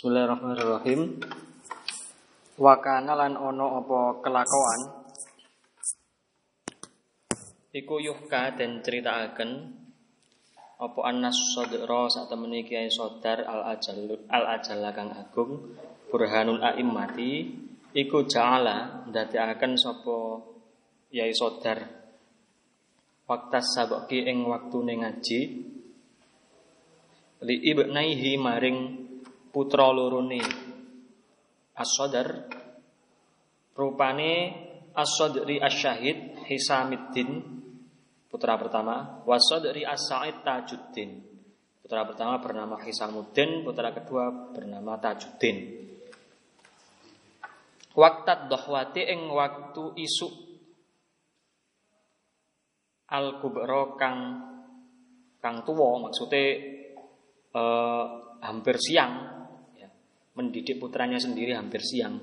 Bismillahirrahmanirrahim. Wakana lan ono apa kelakuan iku yuhka dan ceritaaken apa annas sadra sak temene kiai sodar al ajal al ajal kang agung burhanul aimmati iku ja'ala ndadekaken sapa yai sodar waktas sabaki ing waktune ngaji li ibnaihi maring putra lorone as-sadar rupane as-sadri as-syahid Hisamiddin putra pertama was-sadri as-sa'id Tajuddin. Putra pertama bernama Hisamuddin putra kedua bernama Tajuddin. Waktat dohwati ing waktu isu al kubro kang kang tuwa maksudnya eh, hampir siang mendidik putranya sendiri hampir siang.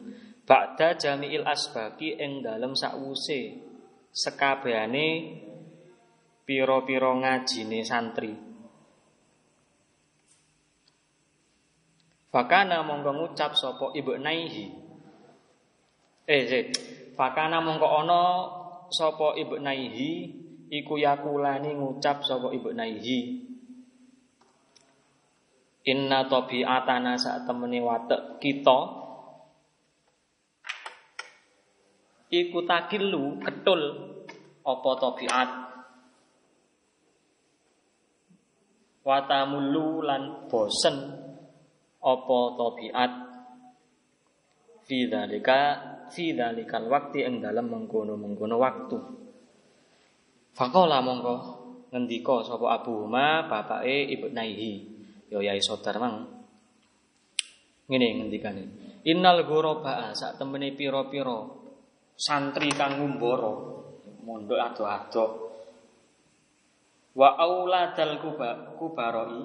Ba'da jami'il asbaki ing dalem sakwuse sekabehane pira-pira ngajine santri. Fakana mongko ngucap sapa ibu naihi. Eh, eh fakana mongko ana sapa ibu naihi iku yakulani ngucap sapa ibu naihi Inna tabi'atana saat temene watek kita. Iku takilu ketul apa tabiat? Watamulu lan bosen. Apa tabiat? Fi dzalika fi dzalikal waqti ing dalem mengkono-mengkono waktu. Faqala mongko ngendika sapa Abu Huma bapake Ibnaihi Yo yai saudar mang. Ngene ngendikane. Innal ghuraba sak temene pira-pira santri kang ngumbara mondok ado-ado. Wa auladal kuba kubaroi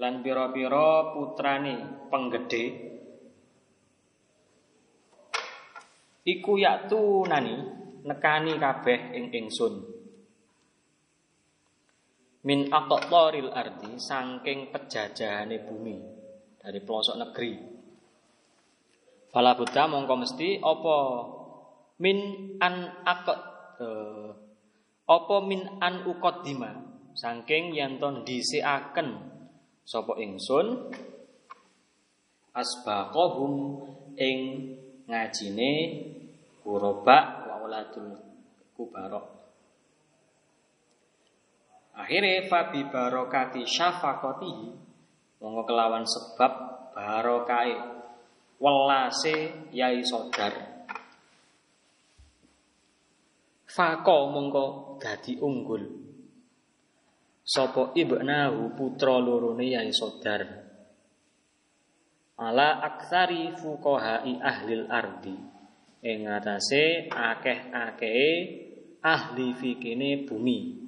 lan pira-pira putrane penggede iku yaktu nani nekani kabeh ing ingsun min aqtaril ardi saking pejajahane bumi dari pelosok negeri. Fala buddha mongko mesti apa min an aq uh, apa min an uqaddima saking yen to dhisikaken sapa ingsun asbaqahum ing ngajine kuroba wa uladul kubarok Akhirnya fabi barokati syafakoti monggo kelawan sebab barokai welase yai sodar. Fako mongko dadi unggul. Sopo ibnahu putra lorone yai sodar. Ala aksari fukohai ahlil ardi. Ing atase akeh-akehe ahli fikine bumi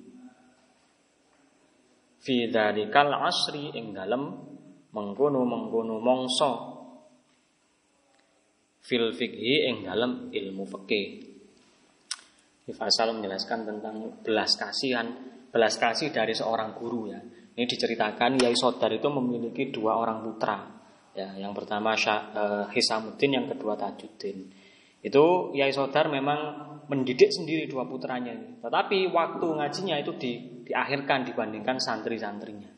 fi dzalikal asri ing dalem mengkono-mengkono mongso fil fikhi ing dalem ilmu fikih. Di pasal menjelaskan tentang belas kasihan, belas kasih dari seorang guru ya. Ini diceritakan Yai Sodar itu memiliki dua orang putra. Ya, yang pertama Syah, eh, Hisamuddin, yang kedua Tajuddin. Itu Yai Sodar memang mendidik sendiri dua putranya. Tetapi waktu ngajinya itu di, diakhirkan dibandingkan santri-santrinya.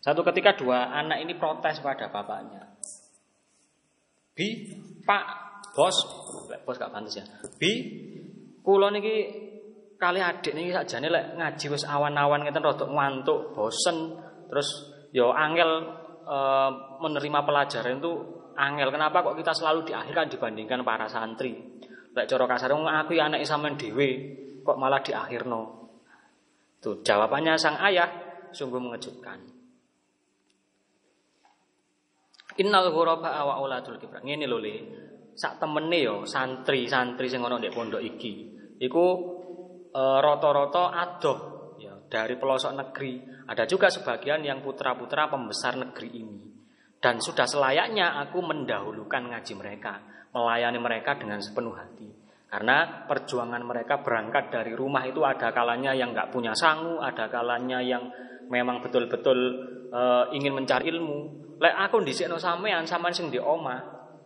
Satu ketika dua anak ini protes pada bapaknya. Bi, Pak, bos, bos gak pantas ya. Bi, kulo niki kali adik niki sajane lek ngaji wis awan-awan ngeten rada ngantuk, bosen, terus yo angel e, menerima pelajaran itu angel. Kenapa kok kita selalu diakhirkan dibandingkan para santri? Lek cara kasar aku ya anak sampean dhewe kok malah diakhirno. Tuh jawabannya sang ayah sungguh mengejutkan. Innal ghuraba wa auladul kibra. Ngene lho Le. Sak temene yo santri-santri sing ana ndek pondok iki iku e, rata-rata adoh ya dari pelosok negeri. Ada juga sebagian yang putra-putra pembesar negeri ini. Dan sudah selayaknya aku mendahulukan ngaji mereka, melayani mereka dengan sepenuh hati. Karena perjuangan mereka berangkat dari rumah itu ada kalanya yang nggak punya sangu, ada kalanya yang memang betul-betul e, ingin mencari ilmu, lek aku dhisikno sampean, sampean sing di omah,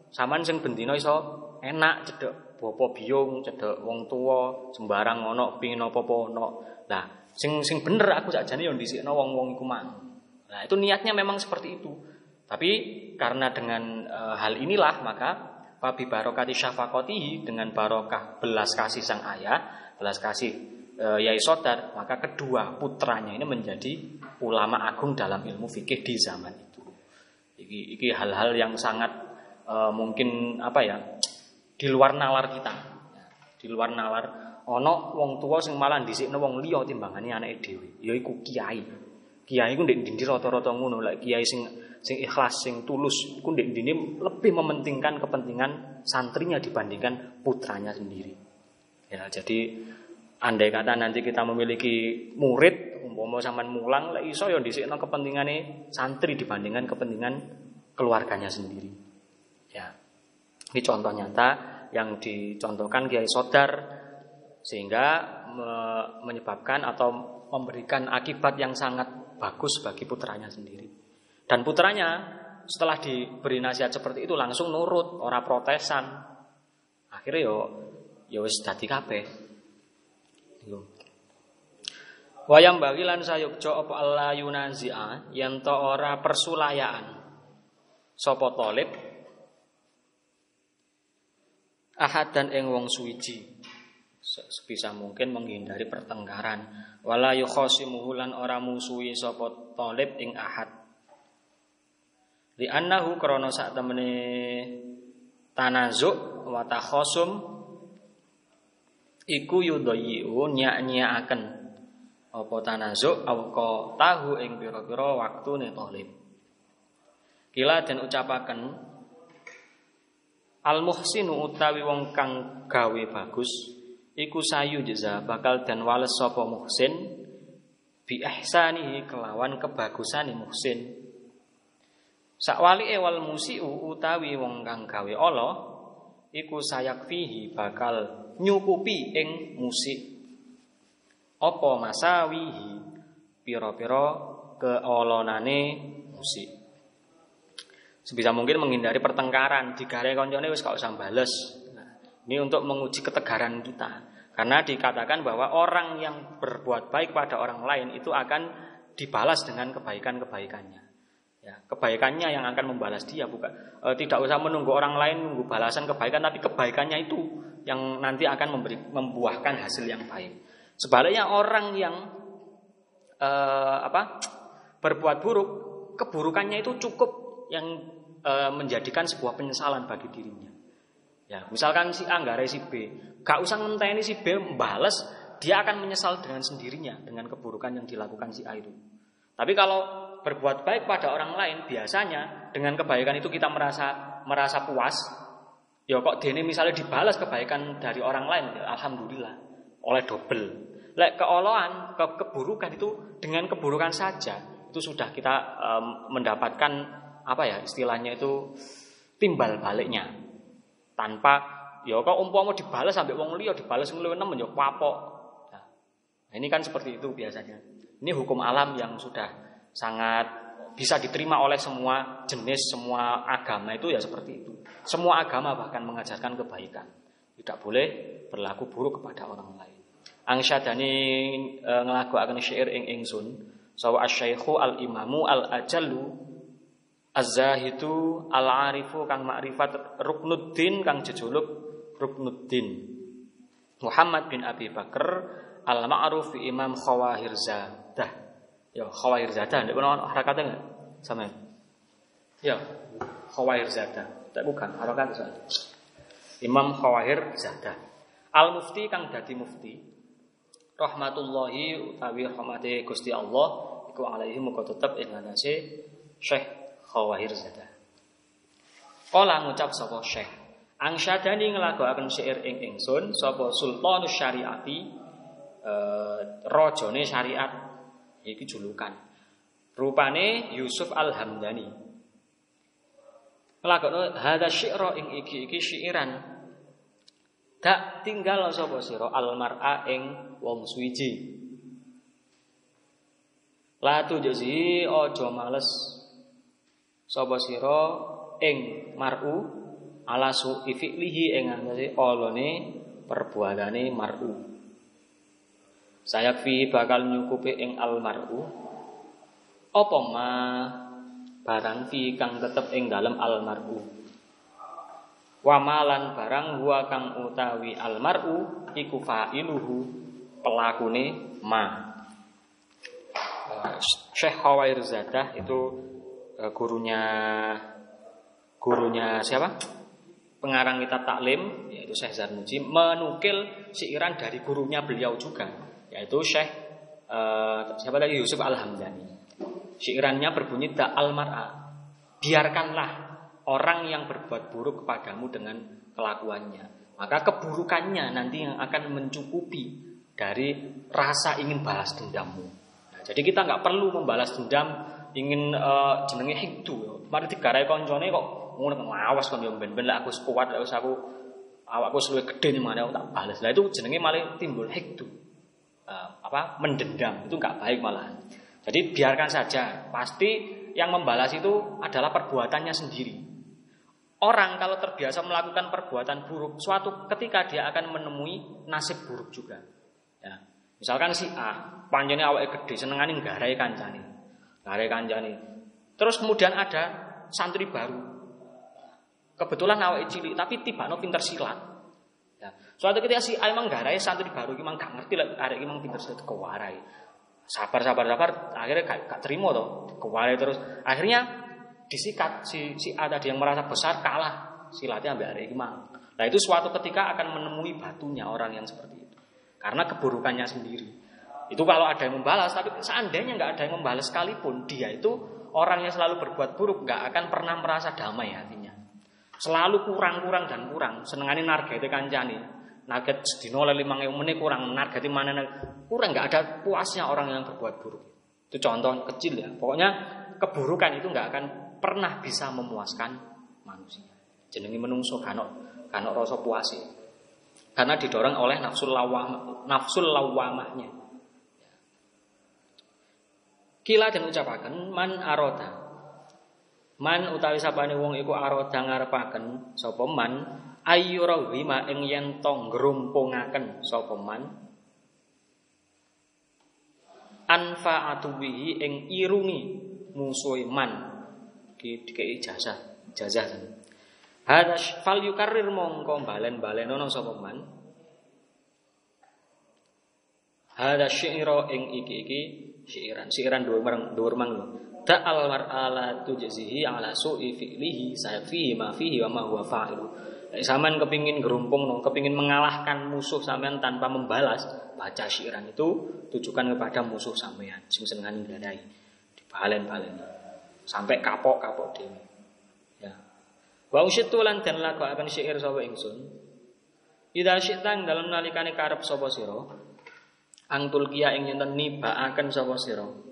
sampean sing bendina iso enak cedek bapa biyung, cedek wong tua, sembarang ngono pingin apa-apa ono. Lah, sing sing bener aku sakjane yo dhisikno wong-wong iku. Nah, itu niatnya memang seperti itu. Tapi karena dengan e, hal inilah maka Wabi barokati syafakotihi dengan barokah belas kasih sang ayah, belas kasih e, Yai Sodar, maka kedua putranya ini menjadi ulama agung dalam ilmu fikih di zaman itu. Iki, hal-hal yang sangat e, mungkin apa ya di luar nalar kita, di luar nalar. Ono wong tua sing malah dhisikno wong liya timbangane anake dhewe, ya iku kiai. Kiai ku ndek ndi rata-rata ngono, lek kiai sing sing ikhlas, sing tulus, ku ndek dini lebih mementingkan kepentingan santrinya dibandingkan putranya sendiri. Ya, jadi andai kata nanti kita memiliki murid, umpama sampean mulang, lek iso ya dhisikno kepentingane santri dibandingkan kepentingan keluarganya sendiri. Ya. Ini contoh nyata yang dicontohkan Kiai Sodar sehingga me menyebabkan atau memberikan akibat yang sangat bagus bagi putranya sendiri. Dan putranya setelah diberi nasihat seperti itu langsung nurut, ora protesan. Akhirnya yo yo wis dadi kabeh. Wayang bagilan sayukjo apa Allah yunazia yang to ora persulayaan. Sopo tolib ahad dan eng wong suwiji sebisa mungkin menghindari pertengkaran wala yukhasimuhu lan ora musuhi sapa talib ing ahad Li annahu krana sak temene tanazuk wa takhasum iku yudayyu nyak-nyakaken apa tanazuk? Awqa tahu ing pira-pira waktune talib. Kila dan ucapaken Al muhsinu utawi wong kang gawe bagus iku sayu jeza bakal dan wales sapa muhsin bi ihsanihi kelawan kebagusane muhsin Sakwali ewal musiu utawi wong kang gawe Allah iku sayak fihi bakal nyukupi ing musik. Apa masawihi pira-pira keolonane musik. Sebisa mungkin menghindari pertengkaran, digare koncone wis gak usah bales. Nah, ini untuk menguji ketegaran kita. Karena dikatakan bahwa orang yang berbuat baik pada orang lain itu akan dibalas dengan kebaikan-kebaikannya. Ya, kebaikannya yang akan membalas dia bukan e, tidak usah menunggu orang lain menunggu balasan kebaikan tapi kebaikannya itu yang nanti akan memberi membuahkan hasil yang baik. Sebaliknya orang yang e, apa berbuat buruk keburukannya itu cukup yang e, menjadikan sebuah penyesalan bagi dirinya. Ya, misalkan si A nggak si B, gak usah ngenteni si B membalas, dia akan menyesal dengan sendirinya dengan keburukan yang dilakukan si A itu. Tapi kalau berbuat baik pada orang lain, biasanya dengan kebaikan itu kita merasa merasa puas. Ya kok dene misalnya dibalas kebaikan dari orang lain, ya alhamdulillah oleh double. Lek keoloan, ke keburukan itu dengan keburukan saja itu sudah kita um, mendapatkan apa ya istilahnya itu timbal baliknya tanpa ya kok umpama dibalas sampai wong liya dibalas liya nemen ya. Nah, ini kan seperti itu biasanya. Ini hukum alam yang sudah sangat bisa diterima oleh semua jenis, semua agama itu ya seperti itu. Semua agama bahkan mengajarkan kebaikan. Tidak boleh berlaku buruk kepada orang lain. Angsyadani e, ngelaku akan syair ing ingsun sawa asyaikhu al imamu al ajallu az-zahidu al arifu kang makrifat ruknuddin kang jejuluk ruknuddin Muhammad bin Abi Bakar al ma'ruf imam khawahir zadah Ya, khawair zada. Tidak pernah harakatnya enggak? Sama. Ya, khawair zada. Tidak bukan, harakat saja. Imam Khawair Zada. Al Mufti kang dadi mufti. Rahmatullahi utawi rahmati Gusti Allah iku alaihi muga tetep ing Syekh Khawair Zada. Kala ngucap sapa Syekh Angsyadani ngelagoaken syair ing ingsun sapa Sultanus Syariati eh, rajane syariat iki julukan. Rupane Yusuf Al-Hamdani. Nglakokno hadza syi'ra ing iki iki syi'iran. Tak tinggal sapa sira al-mar'a ing wong suwiji. La tujuzi aja males. sapa sira ing mar'u ala su fi'lihi ing ngene olone perbuatane mar'u saya fi bakal nyukupi ing al mar'u apa ma? Barang fi kang tetep ing dalem al mar'u wa malan barang huwa kang utawi al mar'u iku fa'iluhu pelakune ma. Syekh Khawair Zadah itu uh, gurunya gurunya siapa? Pengarang kitab taklim yaitu Syekh Zarnuji menukil siiran dari gurunya beliau juga yaitu Syekh uh, siapa tadi Yusuf Al-Hamdani. Siirannya berbunyi al mar'a. Biarkanlah orang yang berbuat buruk kepadamu dengan kelakuannya. Maka keburukannya nanti yang akan mencukupi dari rasa ingin balas dendammu. Jadi kita nggak perlu membalas dendam ingin uh, jenenge hikdu. Mari digarai koncone kok ngono ngawas kon yo ben-ben aku lek aku awakku suwe gede nih mana aku tak balas. Lah itu jenenge malah timbul hikdu. Uh, apa mendendam itu nggak baik malah. Jadi biarkan saja. Pasti yang membalas itu adalah perbuatannya sendiri. Orang kalau terbiasa melakukan perbuatan buruk, suatu ketika dia akan menemui nasib buruk juga. Ya. Misalkan si A panjangnya awake gede senengane nggarai kancane. Nggarai kancane. Terus kemudian ada santri baru. Kebetulan awake cilik tapi tiba no pinter silat. Ya. Suatu ketika si A emang garai santri baru emang gak ngerti lah arek emang pinter silat kewarai. Sabar sabar sabar akhirnya gak, gak terima toh kewarai terus akhirnya disikat si si A tadi yang merasa besar kalah silatnya ambil arek emang. Nah itu suatu ketika akan menemui batunya orang yang seperti itu karena keburukannya sendiri. Itu kalau ada yang membalas, tapi seandainya nggak ada yang membalas sekalipun, dia itu orang yang selalu berbuat buruk nggak akan pernah merasa damai hatinya. Selalu kurang-kurang dan kurang. Senengane nargete kancane. Narget sedina oleh 5000 menit kurang, nargete mana kurang nggak ada puasnya orang yang berbuat buruk. Itu contoh kecil ya. Pokoknya keburukan itu nggak akan pernah bisa memuaskan manusia. Jenenge menungso kanok kanok rasa puasi. Karena didorong oleh nafsul lawam nafsul lawamahnya. Kila dan ucapaken man aroda. Man utawi sapane wong iku aroda ngarepaken sapa man ayyura wima ing yen to ngrumpungaken sapa man? Anfa'atu bihi ing irungi musuhe man. Di dikei jasa jazah Hada fal yukarrir mongko balen-balen ono sapa man? Hada syi'ra ing iki-iki syiiran. Syiiran dua orang dua orang Ta'al mar'ala tujzihi ala su'i fi'lihi sayfihi ma fihi wa ma huwa fa'ilu. Saman kepingin gerumpung no, kepingin mengalahkan musuh sampean tanpa membalas, baca syiiran itu tujukan kepada musuh sampean sing senengane gadai. Dibalen-balen. Sampai kapok-kapok dhewe. Ya. Wa usyitu lan dan lagu akan syair sapa ingsun. Ida syi'tang dalam nalikane karep sapa sira, Angtul kia ing yen nibaaken sapa sira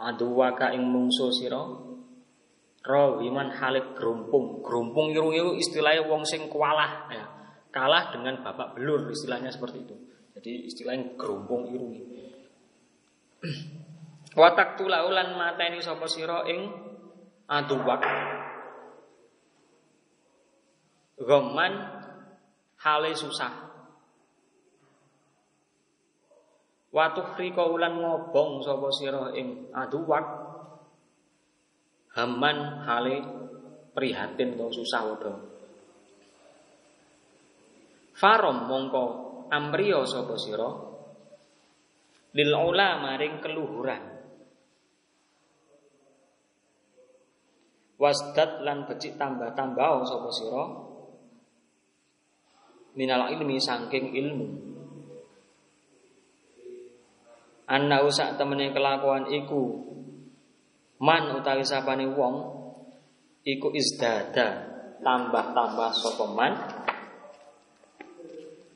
aduwaka ing mungsu sira. Rawiman halik gerumpung gerumpung irung itu istilahnya wong sing kualah ya. kalah dengan bapak belur istilahnya seperti itu. Jadi istilahnya gerumpung irung watak tulaulan mateni sapa sira ing aduwak Goman hale susah Watu rika ulan ngobong sapa sira ing aduwak haman hale prihatin to susah wadah. Farom mongko amriya sapa sira lil ula maring keluhuran. Wasdat lan becik tambah-tambah sapa sira minal ilmi saking ilmu anna usak temene kelakuan iku. Man utawi sapane wong iku izdada. Tambah-tambah sapa man?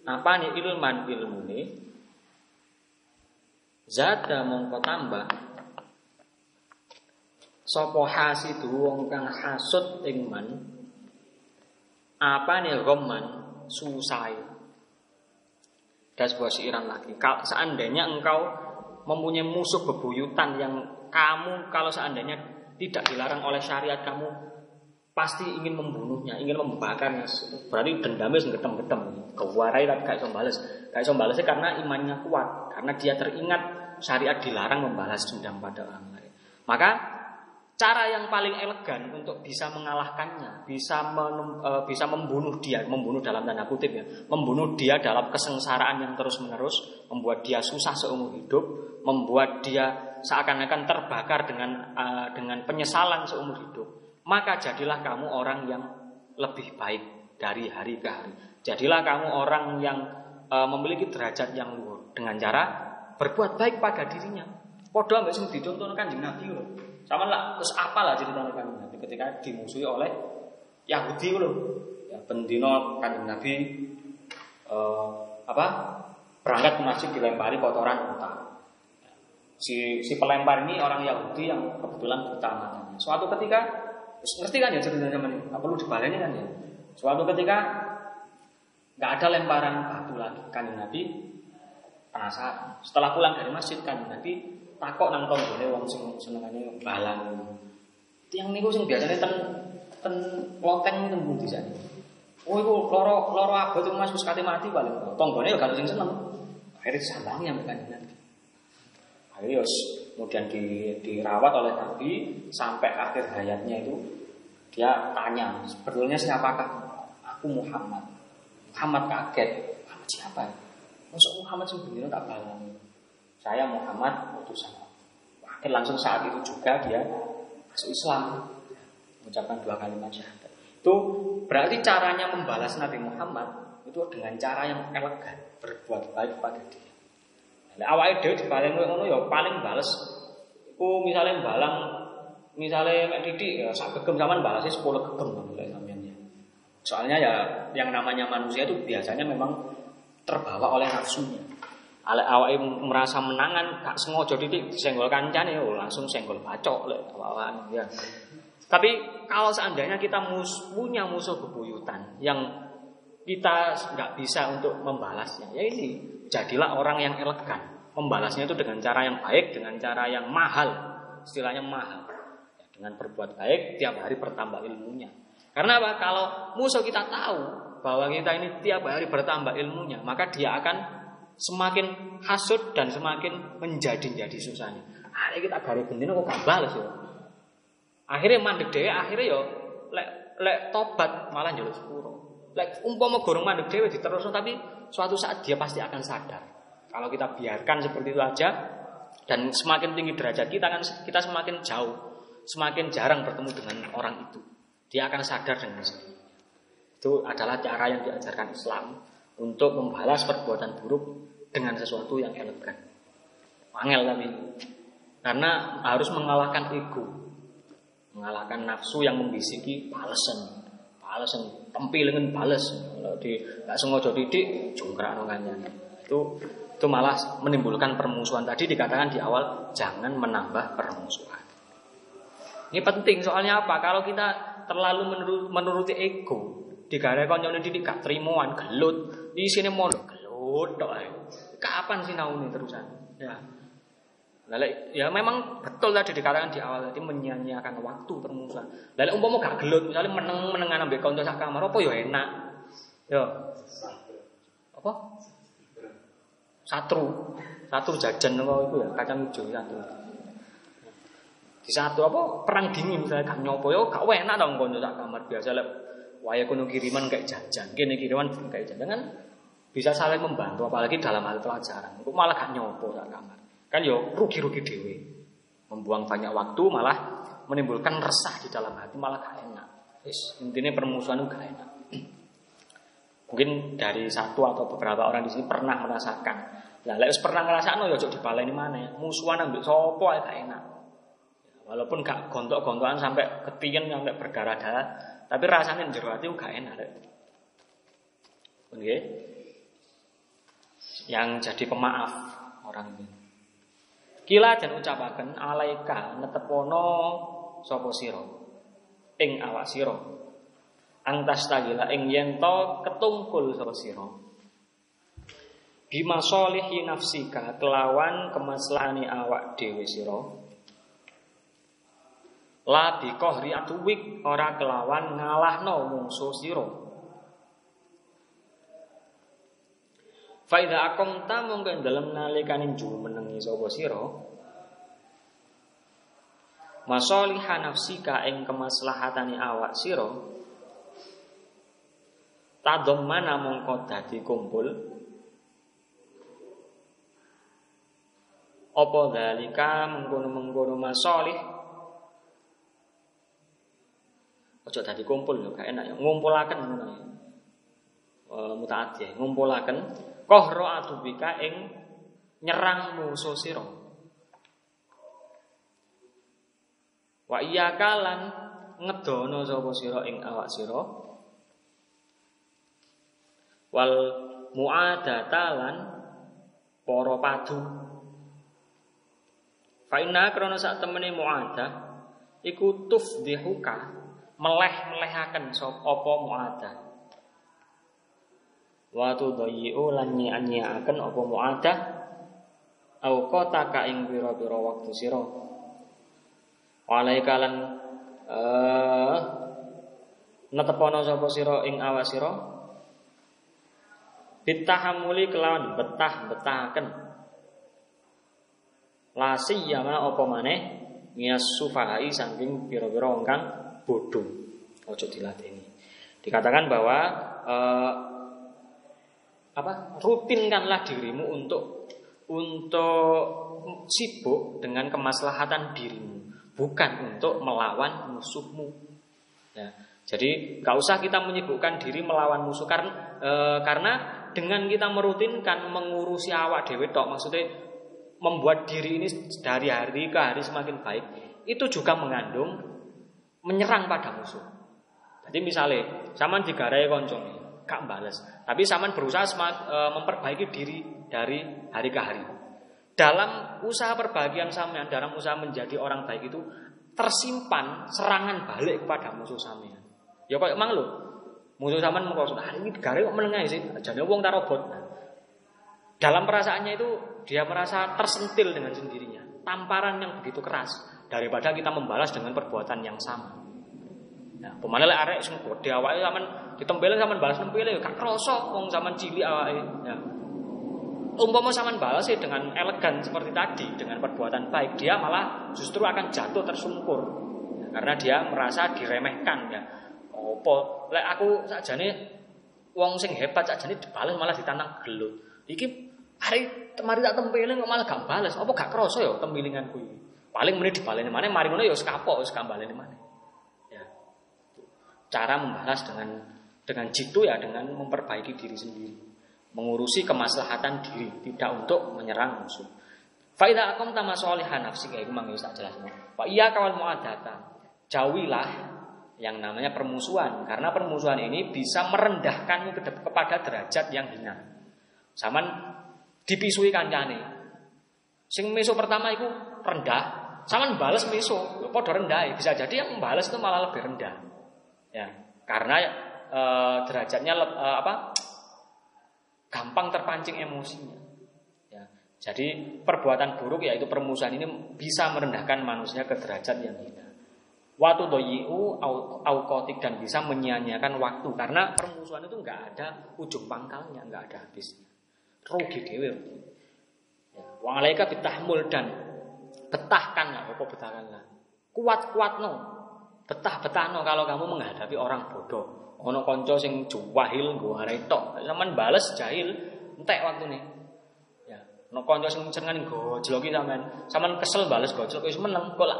Apa nih ilman ilmune? Zada mongko tambah. Sapa hasidu wong kang hasud ing man? Apa nih gomman susai dan sebuah siiran lagi. Seandainya engkau mempunyai musuh bebuyutan yang kamu kalau seandainya tidak dilarang oleh syariat kamu pasti ingin membunuhnya, ingin membakarnya. Berarti dendamnya segetem-getem. Kewarai tapi gak iso bales. Gak iso karena imannya kuat, karena dia teringat syariat dilarang membalas dendam pada orang lain. Maka cara yang paling elegan untuk bisa mengalahkannya, bisa men, e, bisa membunuh dia, membunuh dalam tanda kutip ya, membunuh dia dalam kesengsaraan yang terus-menerus, membuat dia susah seumur hidup, membuat dia seakan-akan terbakar dengan uh, dengan penyesalan seumur hidup, maka jadilah kamu orang yang lebih baik dari hari ke hari. Jadilah kamu orang yang uh, memiliki derajat yang luhur dengan cara berbuat baik pada dirinya. Podo ambek sing dicontohkan kanjeng Nabi loh. Sama lah, terus apalah ceritanya kanjeng Nabi ketika dimusuhi oleh Yahudi loh. Ya bendino kanjeng Nabi uh, apa? Berangkat ke masjid dilempari kotoran utang si si pelempar ini orang Yahudi yang kebetulan buta matanya. Suatu ketika, ngerti kan ya ceritanya ini? Perlu dibaleni kan ya. Suatu ketika nggak ada lemparan batu lagi kan Nabi penasaran. Setelah pulang dari masjid kan Nabi takok nang tonggone wong sing senengane balang. Tiang niku sing biasanya ten ten loteng ten pundi jane. Oh iku loro loro abot Mas wis kate mati paling. Tonggone ya gak sing seneng. Akhirnya sambangi ambek kanjeng Nabi. Akhirnya kemudian di, dirawat oleh Nabi sampai akhir hayatnya itu dia tanya sebetulnya siapakah aku Muhammad Muhammad kaget Muhammad siapa ya Masuk Muhammad sebenarnya tak balang saya Muhammad utusan akhir langsung saat itu juga dia masuk Islam mengucapkan dua kalimat syahadat itu berarti caranya membalas Nabi Muhammad itu dengan cara yang elegan berbuat baik pada dia Lah awake dhewe dibaleng ngono ya paling bales. Ku misale balang misale mek titik ya sak gegem sampean balase 10 gegem lek sampean ya. Soalnya ya yang namanya manusia itu biasanya memang terbawa oleh nafsunya. Ale awake merasa menangan gak sengaja titik senggol kancane oh langsung senggol bacok lek awak ya. Tapi kalau seandainya kita mus punya musuh bebuyutan yang kita nggak bisa untuk membalasnya, ya ini jadilah orang yang elegan. Membalasnya itu dengan cara yang baik, dengan cara yang mahal. Istilahnya mahal. Ya, dengan berbuat baik, tiap hari bertambah ilmunya. Karena apa? Kalau musuh kita tahu bahwa kita ini tiap hari bertambah ilmunya, maka dia akan semakin hasut dan semakin menjadi-jadi susahnya. Akhirnya kita gari bendino kok gak balas ya. Akhirnya mandek dhewe, akhirnya yo lek lek tobat malah jalur sepuro. Lek umpama gorong mandek dhewe diterusno tapi suatu saat dia pasti akan sadar. Kalau kita biarkan seperti itu aja dan semakin tinggi derajat kita kan kita semakin jauh, semakin jarang bertemu dengan orang itu. Dia akan sadar dengan sendiri. Itu adalah cara yang diajarkan Islam untuk membalas perbuatan buruk dengan sesuatu yang elegan. Angel tapi. Karena harus mengalahkan ego, mengalahkan nafsu yang membisiki balasan, balasan tempilengan bales. Kalau di nggak sengaja didik jongkrak nongkannya itu itu malah menimbulkan permusuhan. Tadi dikatakan di awal jangan menambah permusuhan. Ini penting soalnya apa? Kalau kita terlalu menurut, menuruti ego di gara konyol didik gak gelut di sini mau gelut kapan sih nauni terusan ya Lalu ya memang betul tadi dikatakan di awal tadi menyia-nyiakan waktu permusuhan. Lalu umpama gak gelut misalnya meneng menengan ambek kanca sak kamar apa ya enak. Ya. Apa? Satru. Satu jajan apa itu ya kacang hijau satu. Di satu apa perang dingin misalnya gak nyopo ya gak enak dong kanca sak kamar biasa lek waya kono kiriman kayak jajan. Kene kiriman kayak jajan kan bisa saling membantu apalagi dalam hal pelajaran. Kok malah gak nyopo sak kamar. Kan yo rugi-rugi dewi. Membuang banyak waktu malah menimbulkan resah di dalam hati malah gak enak. Intinya permusuhan gak enak. Mungkin dari satu atau beberapa orang di sini pernah merasakan. Nah, lek pernah ngerasakan yo di balai mana ya? Musuhan ambil sopo ya gak enak. Walaupun gak gontok-gontokan sampai ketian sampai berdarah-darah, tapi rasanya jero hati gak enak. Oke. Yang jadi pemaaf orang ini. Kila dan ucapaken alaika netepono sapa sira ing awak sira. Antas tagila ing yen ketungkul sapa sira. Bima solihi nafsika kelawan kemaslahani awak dhewe sira. La biqahri atuwik ora kelawan ngalahno mungsuh sira. Faida akong ta mongko dalem nalikane jumenengi sapa sira. Masalihan nafsika ing kemaslahatane awak sira. Tadom mana mongko dadi kumpul Apa dalika mengkono-mengkono masalih Ojo tadi kumpul yo gak enak ya. Ngumpulaken ngono ya. E, mutaati ngumpulaken kohro atubika ing nyerang musuh sira. Wa iya kalan ngedono sapa sira ing awak sira. Wal muadatalan para padu. Fa inna krana sak temene muadah tufdihuka meleh-melehaken sop apa muadah. Wa tudayyi'u lan nyi'anyi'aken apa muadah au ka ing pira-pira wektu sira. Walai kalan eh netepono sapa sira ing awak sira bitahamuli kelawan betah-betahaken la siyama apa maneh mias sufahai saking pira-pira wong kang bodoh. Ojo dilateni. Dikatakan bahwa eh, apa? Rutinkanlah dirimu untuk untuk sibuk dengan kemaslahatan dirimu, bukan untuk melawan musuhmu. Ya. Jadi nggak usah kita menyibukkan diri melawan musuh karena e, karena dengan kita merutinkan mengurusi awak dewi tok maksudnya membuat diri ini dari hari ke hari semakin baik itu juga mengandung menyerang pada musuh. Jadi misalnya, saman digarai koncong, gak bales. Tapi saman berusaha semak, e, memperbaiki diri dari hari ke hari. Dalam usaha perbagian sampean, dalam usaha menjadi orang baik itu tersimpan serangan balik kepada musuh sampean. Ya kok emang lo, musuh sampean mau hari ini digarai kok menengah sih, jadi wong tarobot. Nah, dalam perasaannya itu dia merasa tersentil dengan sendirinya, tamparan yang begitu keras daripada kita membalas dengan perbuatan yang sama. Nah, pemane lek arek sing gede awake sampean ditempelin sampean balas nempel ya gak krasa wong sampean cilik awake. Ya. Umpama sampean balas ya dengan elegan seperti tadi dengan perbuatan baik, dia malah justru akan jatuh tersungkur. Ya, karena dia merasa diremehkan ya. Opo, lek aku sakjane wong sing hebat sakjane dibalas malah ditantang gelut. Iki hari temari tak tempelin kok malah gak balas. Apa gak krasa ya tempilinganku iki? Paling menit dibaleni mana, mari ngono ya wis kapok wis. Ya. Cara membalas dengan dengan jitu ya dengan memperbaiki diri sendiri. Mengurusi kemaslahatan diri, tidak untuk menyerang musuh. Faida akom tama solihan nafsi kayak gue manggil tak jelas. Pak iya kawal muadata. Jauhilah yang namanya permusuhan karena permusuhan ini bisa merendahkanmu kepada derajat yang hina. Saman dipisui kancane. Sing meso pertama itu rendah, sama balas miso, padha rendah. Bisa jadi yang membalas itu malah lebih rendah. Ya, karena e, derajatnya e, apa? gampang terpancing emosinya. Ya. Jadi perbuatan buruk yaitu permusuhan ini bisa merendahkan manusia ke derajat yang hina. Waktu doyiu aukotik dan bisa menyia-nyiakan waktu karena permusuhan itu nggak ada ujung pangkalnya, nggak ada habis. Rugi dewi. Ya. Wang alaika bitahmul dan Betahkan lah, apa betahkan lah. Kuat-kuat no. Betah-betah no kalau kamu menghadapi orang bodoh. Ono konco sing juwahil gue harai tok. Zaman bales jahil, entek waktu nih. Ya, ono konco sing cengen gojloki sampean. Sampean kesel bales gojlok wis meneng kok lah.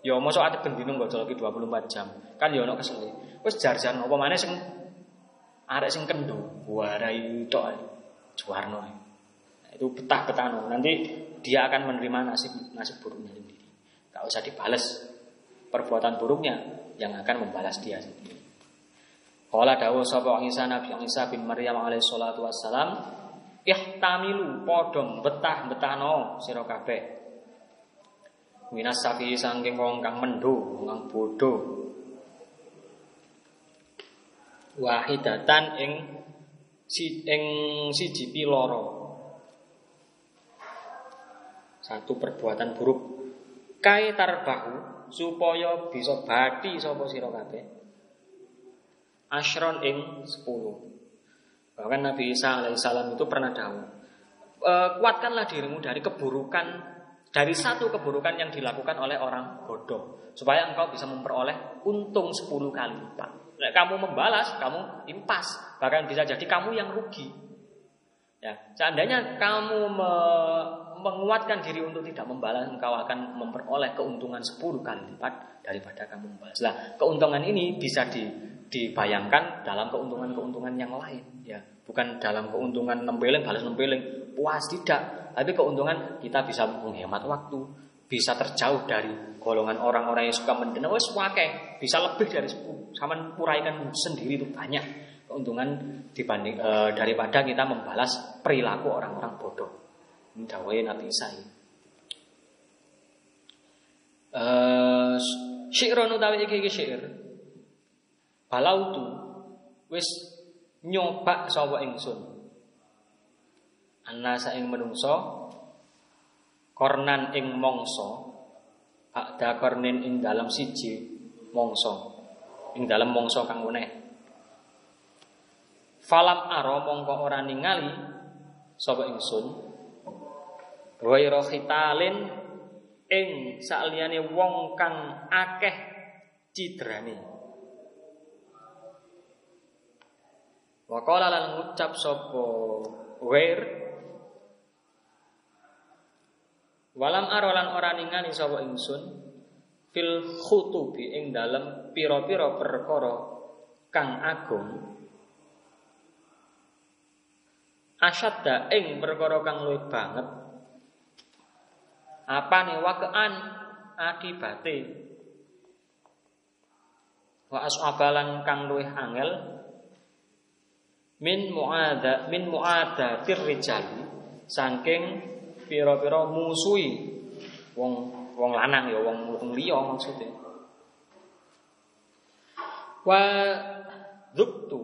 Ya mosok ate bendino gojloki 24 jam. Kan ya ono kesel. Wis jar-jar apa maneh sing arek sing kendo warai tok juwarno. Itu betah-betah Nanti dia akan menerima nasib nasib buruknya sendiri. Gak usah dibales perbuatan buruknya yang akan membalas dia sendiri. Qala dawu sapa Isa Nabi Isa bin Maryam alaihi salatu wassalam, ihtamilu padha betah-betahno sira kabeh. Minas safi sangking wong kang mendho, kang bodho. Wahidatan ing si ing siji loro satu perbuatan buruk kai tarbahu supaya bisa bati sapa sira kabeh asyron ing 10 bahkan Nabi Isa alaihissalam itu pernah dawuh e, kuatkanlah dirimu dari keburukan dari satu keburukan yang dilakukan oleh orang bodoh supaya engkau bisa memperoleh untung 10 kali lipat. Nah, kamu membalas, kamu impas, bahkan bisa jadi kamu yang rugi. Ya, seandainya kamu me menguatkan diri untuk tidak membalas, engkau akan memperoleh keuntungan 10 kali lipat daripada kamu membalas. Nah, keuntungan ini bisa di, dibayangkan dalam keuntungan-keuntungan yang lain, ya, bukan dalam keuntungan nempeleng balas nempeleng puas tidak, tapi keuntungan kita bisa menghemat waktu, bisa terjauh dari golongan orang-orang yang suka wes wakai bisa lebih dari sepuluh. Sama puraikan sendiri itu banyak keuntungan dibanding e, daripada kita membalas perilaku orang-orang bodoh dawai Nabi Isa Uh, syi'ron utawi iki iki syair. Balautu wis nyoba sapa ingsun. Ana saing menungso kornan ing mongso ada kornin ing dalam siji mongso ing dalam mongso kang meneh falam aro mongko ora ningali sapa ingsun ghairu khitalin ing saliyane wong kang akeh cidrane. Wakala lan ngucap sapa? Ghair. Walam arolan ora ningali sapa ingsun fil khutubi ing dalem pira-pira perkara kang agung. Asyadda ing perkara kang luwih banget apane wakean akibate wa as'abalan kang luwih angel. Min muada min muada rijali saking pira-pira musuhi. Wong wong lanang ya wong wong liya maksudnya. Wa dzuktu.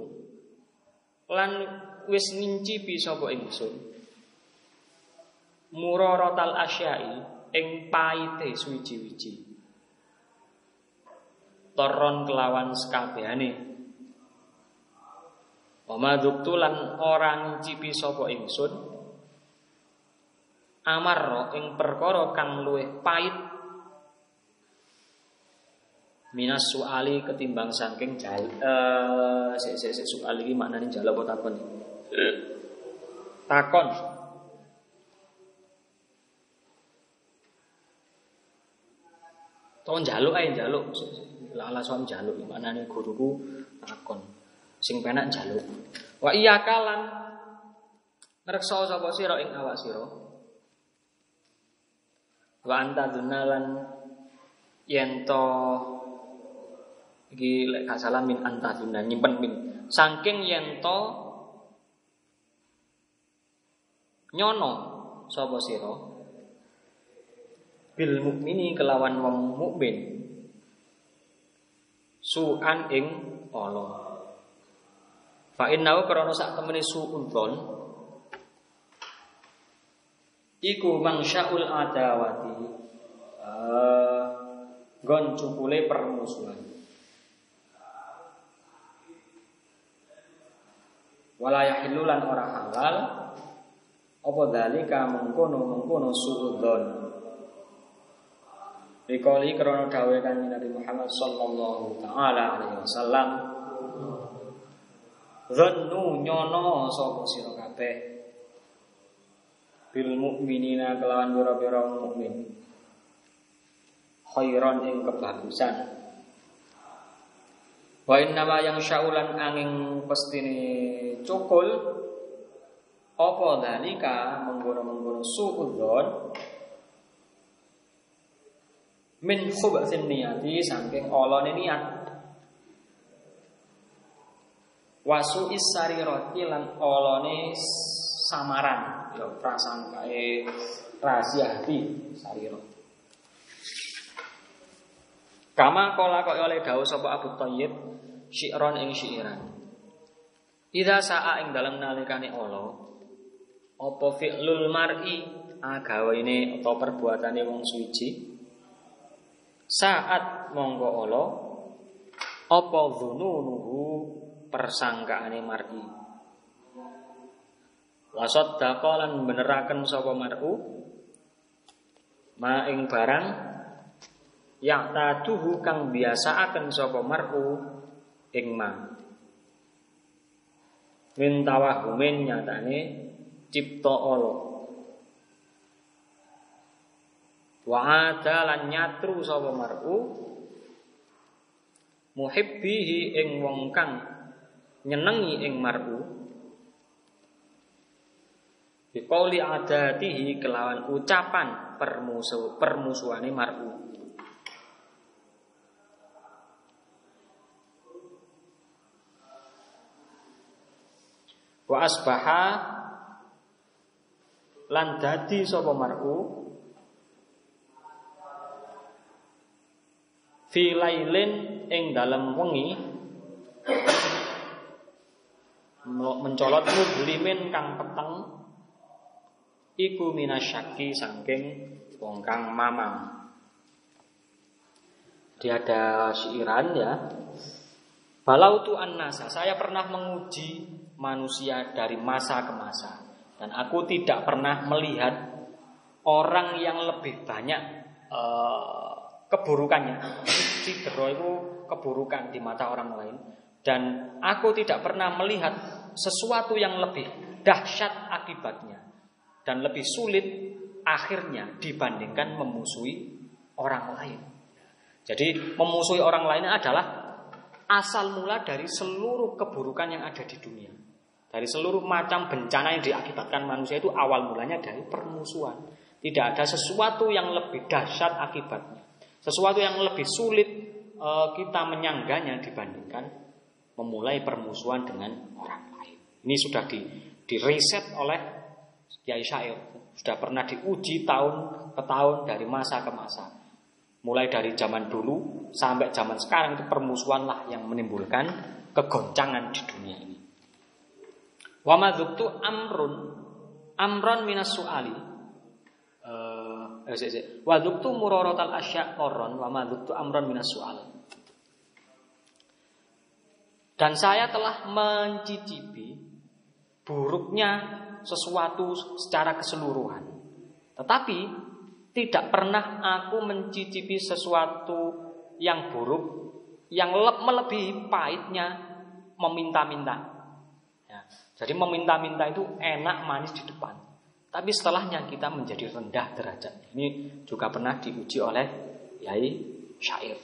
Lan wis ngincipi sapa ingsun muraratal asyai ing paite suwiji-wiji. Toron kelawan sekabehane Wa madzuktu lan ora ngincipi sapa ingsun. Amarro ing perkara kang luwih pait minas suali ketimbang saking jal eh sik sik sik soal iki maknane jalo apa takon? Takon Tolong jaluk ae jaluk. Lala soal jaluk maknane guruku takon. Sing penak jaluk. Wa iya kalan ngreksa sapa sira ing awak sira wa anta dunalan yen to iki lek gak min anta dunan nyimpen min saking yen to nyono sapa sira bil mukmini kelawan wong mukmin. Su'an ing ala fa innahu krana sak temene su'udzon iku mangsyaul adawati. Uh, gon cukule permusuhan. Wala yahillulan ora halal. Apa dalika mengkono mengkono suudzon Dikoli krono dawe kan Nabi Muhammad sallallahu taala alaihi wasallam. Zannu nyono sapa sira kabeh? Bil mukminina kelawan pira-pira mukmin. Khairan ing kebagusan. Wa innama yang syaulan angin pestine cukul. Apa dalika menggono-menggono suudzon min khubatsin niyati saking olone niat wasu isariroti lan olone samaran ya prasangkae rahasia hati sariro. Kama kala kok oleh dawuh sapa Abu Thayyib syi'ron ing syi'iran. Idza sa'a ing dalem nalikane Allah apa fi'lul mar'i agawene atau perbuatane wong suci saat monggo Allah apa dzununuhu persangkaane mar'i wasad lan beneraken sapa mar'u? Ma ing barang yang taduhu kang biasaaken sapa mar'u ing ma. Min tawahumin nyatane cipta Allah wa ada lan nyatru sapa mar'u? Muhibbihi ing wong kang nyenengi ing mar'u. Bikauli adatihi kelawan ucapan permusuh permusuhane mar'u. Wa asbaha lan dadi sapa mar'u fi lailin ing dalem wengi mencolot mublimin kang peteng iku minasyaki saking wong kang mamang. Dia ada siiran ya. Balau tu annasa, saya pernah menguji manusia dari masa ke masa dan aku tidak pernah melihat orang yang lebih banyak uh, keburukannya. Cidro itu keburukan di mata orang lain dan aku tidak pernah melihat sesuatu yang lebih dahsyat akibatnya dan lebih sulit akhirnya dibandingkan memusuhi orang lain. Jadi memusuhi orang lain adalah asal mula dari seluruh keburukan yang ada di dunia. Dari seluruh macam bencana yang diakibatkan manusia itu awal mulanya dari permusuhan. Tidak ada sesuatu yang lebih dahsyat akibatnya. Sesuatu yang lebih sulit e, kita menyangganya dibandingkan memulai permusuhan dengan orang lain. Ini sudah di, reset oleh Kiai Syair sudah pernah diuji tahun ke tahun dari masa ke masa. Mulai dari zaman dulu sampai zaman sekarang itu permusuhanlah yang menimbulkan kegoncangan di dunia ini. Wa amrun amron minas suali. Eh, eh wa dzuktu muraratal asya qaron wa madzuktu amron minas sual. Dan saya telah mencicipi buruknya sesuatu secara keseluruhan. Tetapi tidak pernah aku mencicipi sesuatu yang buruk yang melebihi pahitnya meminta-minta. Ya, jadi meminta-minta itu enak manis di depan. Tapi setelahnya kita menjadi rendah derajat. Ini juga pernah diuji oleh Yai Syair.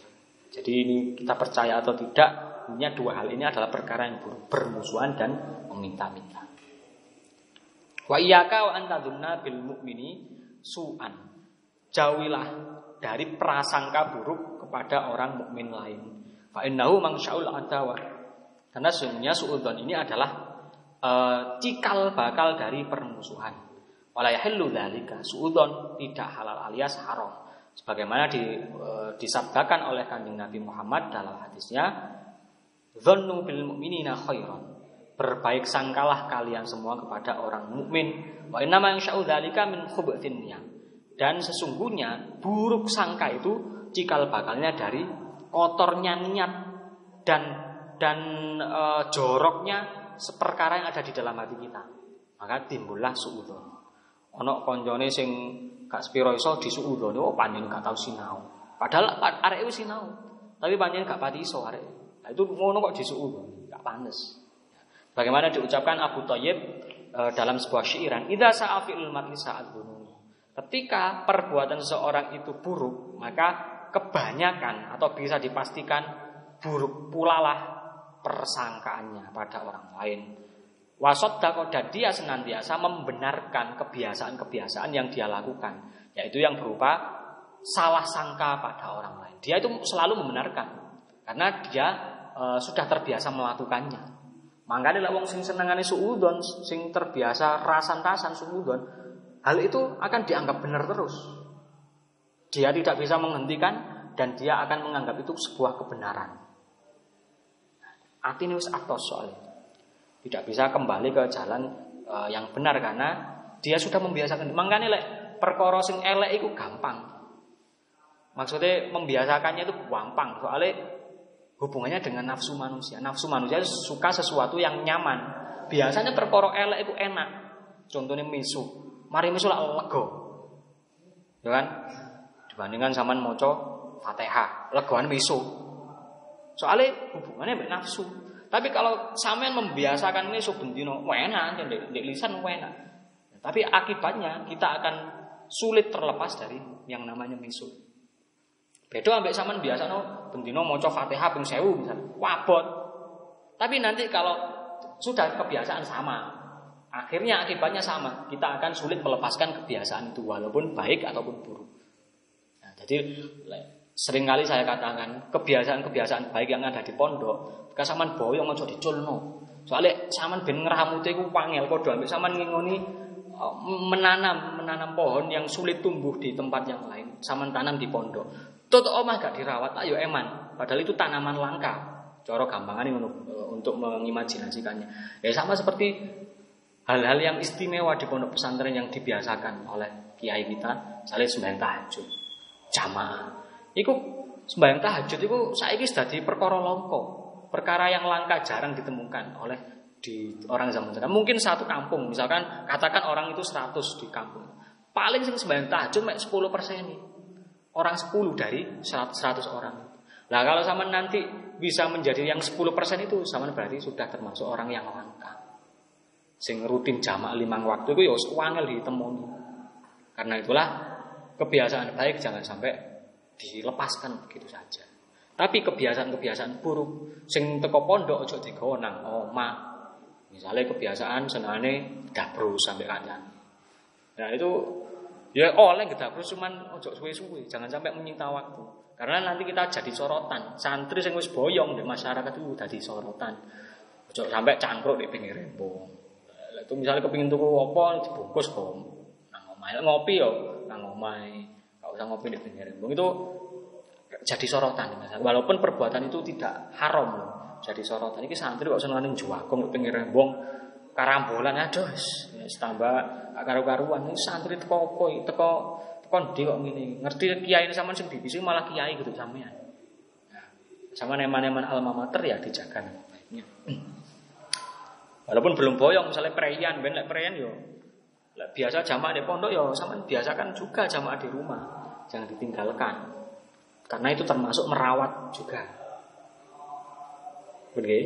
Jadi ini kita percaya atau tidak, ini dua hal ini adalah perkara yang buruk, bermusuhan dan meminta-minta. Wa iyyaka wa antadzunna bil mu'mini su'an. Jauhilah dari prasangka buruk kepada orang mukmin lain. Fa innahu mangsya'ul adawa. Karena sesungguhnya suudzon ini adalah e, cikal bakal dari permusuhan. Wala yahillu. Suudzon tidak halal alias haram. Sebagaimana di, e, disabdakan oleh Kanjeng Nabi Muhammad dalam hadisnya, "Dzannu bil mu'minina khairan." berbaik sangkalah kalian semua kepada orang mukmin. Wa inna ma dzalika min Dan sesungguhnya buruk sangka itu cikal bakalnya dari kotornya niat dan dan e, joroknya seperkara yang ada di dalam hati kita. Maka timbullah suudzon. Ono konjone sing gak spiro iso disuudzon oh panjen gak tau sinau. Padahal arek wis sinau, tapi panjen gak pati iso arek. Nah, itu ngono kok disuudzon, gak panes. Bagaimana diucapkan Abu Thayyib e, dalam sebuah syairan, "Idza sa'afil mar'i sa'at Ketika perbuatan seseorang itu buruk, maka kebanyakan atau bisa dipastikan buruk pula lah persangkaannya pada orang lain. Wasot dan dia senantiasa membenarkan kebiasaan-kebiasaan yang dia lakukan, yaitu yang berupa salah sangka pada orang lain. Dia itu selalu membenarkan karena dia e, sudah terbiasa melakukannya. Makanya lah wong sing senengane suudon, sing terbiasa rasan-rasan suudon, hal itu akan dianggap benar terus. Dia tidak bisa menghentikan dan dia akan menganggap itu sebuah kebenaran. Artinya wis atos soalnya. Tidak bisa kembali ke jalan uh, yang benar karena dia sudah membiasakan. Makanya lek perkara sing elek itu gampang. Maksudnya membiasakannya itu gampang soalnya hubungannya dengan nafsu manusia. Nafsu manusia suka sesuatu yang nyaman. Biasanya perkara elek itu enak. Contohnya misu. Mari misu lah lego. Ya kan? Dibandingkan zaman moco Fatihah, legoan misu. Soalnya hubungannya dengan nafsu. Tapi kalau sampean membiasakan misu bendino, enak, di lisan enak. Tapi akibatnya kita akan sulit terlepas dari yang namanya misu. Beda ambek sampean biasa no bendino maca Fatihah ping 1000 misal. Wabot. Tapi nanti kalau sudah kebiasaan sama, akhirnya akibatnya sama. Kita akan sulit melepaskan kebiasaan itu walaupun baik ataupun buruk. Nah, jadi sering kali saya katakan kebiasaan-kebiasaan baik yang ada di pondok, kasaman boyong aja diculno. Soalnya saman ben ngramute iku wangel padha ambek saman ngingoni eh, menanam menanam pohon yang sulit tumbuh di tempat yang lain, saman tanam di pondok. Toto omah gak dirawat, ayo eman. Padahal itu tanaman langka. Coro gampangan ini untuk mengimajinasikannya. Ya sama seperti hal-hal yang istimewa di pondok pesantren yang dibiasakan oleh kiai kita, misalnya sembahyang tahajud, jamaah. Iku sembahyang tahajud itu saya ini sudah di perkara longko, perkara yang langka jarang ditemukan oleh di orang zaman sekarang. Mungkin satu kampung, misalkan katakan orang itu 100 di kampung. Paling sing sembahyang tahajud mek 10 persen orang 10 dari 100 orang. Nah kalau sama nanti bisa menjadi yang 10% itu sama berarti sudah termasuk orang yang langka. Sing rutin jamak limang waktu itu ya wangel ditemoni. Karena itulah kebiasaan baik jangan sampai dilepaskan begitu saja. Tapi kebiasaan-kebiasaan buruk sing teko pondok aja digawa nang oma. Misalnya kebiasaan senane dapru sampai kancan. Nah itu Ya oleh terus cuman ojo suwe-suwe, jangan sampai menyita waktu. Karena nanti kita jadi sorotan. Santri sing wis boyong di masyarakat itu jadi sorotan. Ojo sampai cangkruk di pinggir rembong. Itu misalnya kepingin tuku apa dibungkus kok. Nang ngopi yo nang omahe. Usah ngopi di pinggir itu jadi sorotan Walaupun perbuatan itu tidak haram loh. Jadi sorotan. Ini santri kok seneng juwakong di pinggir rembong karambolan aduh tambah karu-karuan. Ini santri teko teko teko ndi kok ngene? Ngerti kiai ini sama sing bibisi malah kiai gitu sampean. Sama neman-neman alma mater ya dijaga baiknya. Walaupun belum boyong misalnya perian ben lek perian yo biasa jamaah di pondok yo sama biasakan juga jamaah di rumah jangan ditinggalkan karena itu termasuk merawat juga Oke.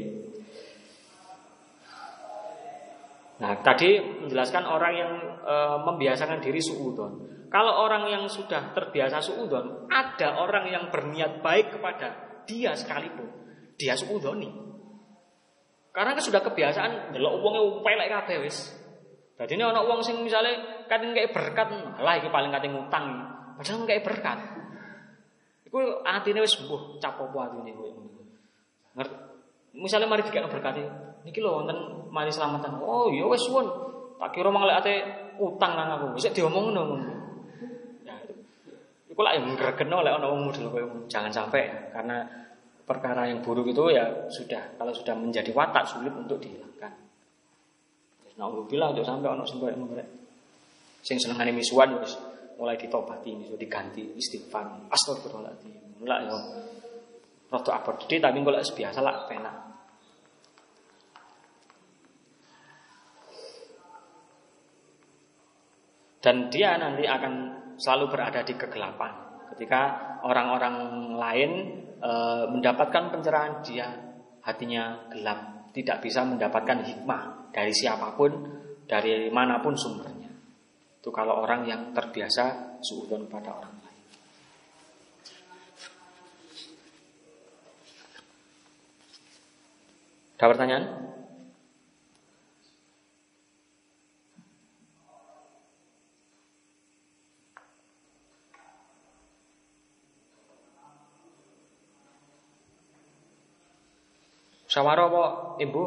Nah, tadi menjelaskan orang yang e, membiasakan diri suudon. Kalau orang yang sudah terbiasa suudon, ada orang yang berniat baik kepada dia sekalipun, dia suudoni. Karena kan sudah kebiasaan delok wonge pelek kabeh wis. Dadi ini ana wong sing misale kating kayak berkat, lah iki paling kating ngutang. Padahal kayak berkat. Iku atine wis mbuh cap apa atine kowe. Ngerti? Misale mari dikek berkat niki lho wonten mari selamatan. Oh iya wis suwun. Tak kira mang lek ate utang nang aku. Wis diomongno ngono. Ya itu. Iku lak yang ngregeno lek ana wong model kowe jangan sampai karena perkara yang buruk itu ya sudah kalau sudah menjadi watak sulit untuk dihilangkan. Nah, bilang untuk sampai ono sampai mereka. Sing senengane misuan wis mulai ditobati, misu diganti istighfar. Astagfirullahaladzim. Lah yo rada abot gede tapi kalau biasa lah penak. Dan dia nanti akan selalu berada di kegelapan. Ketika orang-orang lain e, mendapatkan pencerahan, dia hatinya gelap, tidak bisa mendapatkan hikmah dari siapa pun, dari mana pun sumbernya. Itu kalau orang yang terbiasa suudon pada orang lain. Ada pertanyaan? Sawara apa ibu?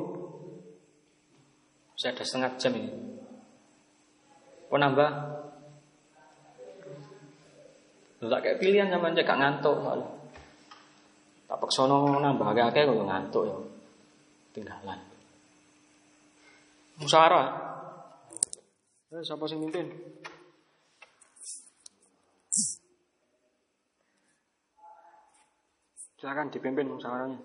Saya ada setengah jam ini. Mau nambah? Lu tak kayak pilihan sama aja gak ngantuk soalnya. Tak paksono nambah agak-agak kalau ngantuk ya. Tinggalan. Musara. Eh, siapa sing mimpin? Silakan dipimpin musyawarahnya.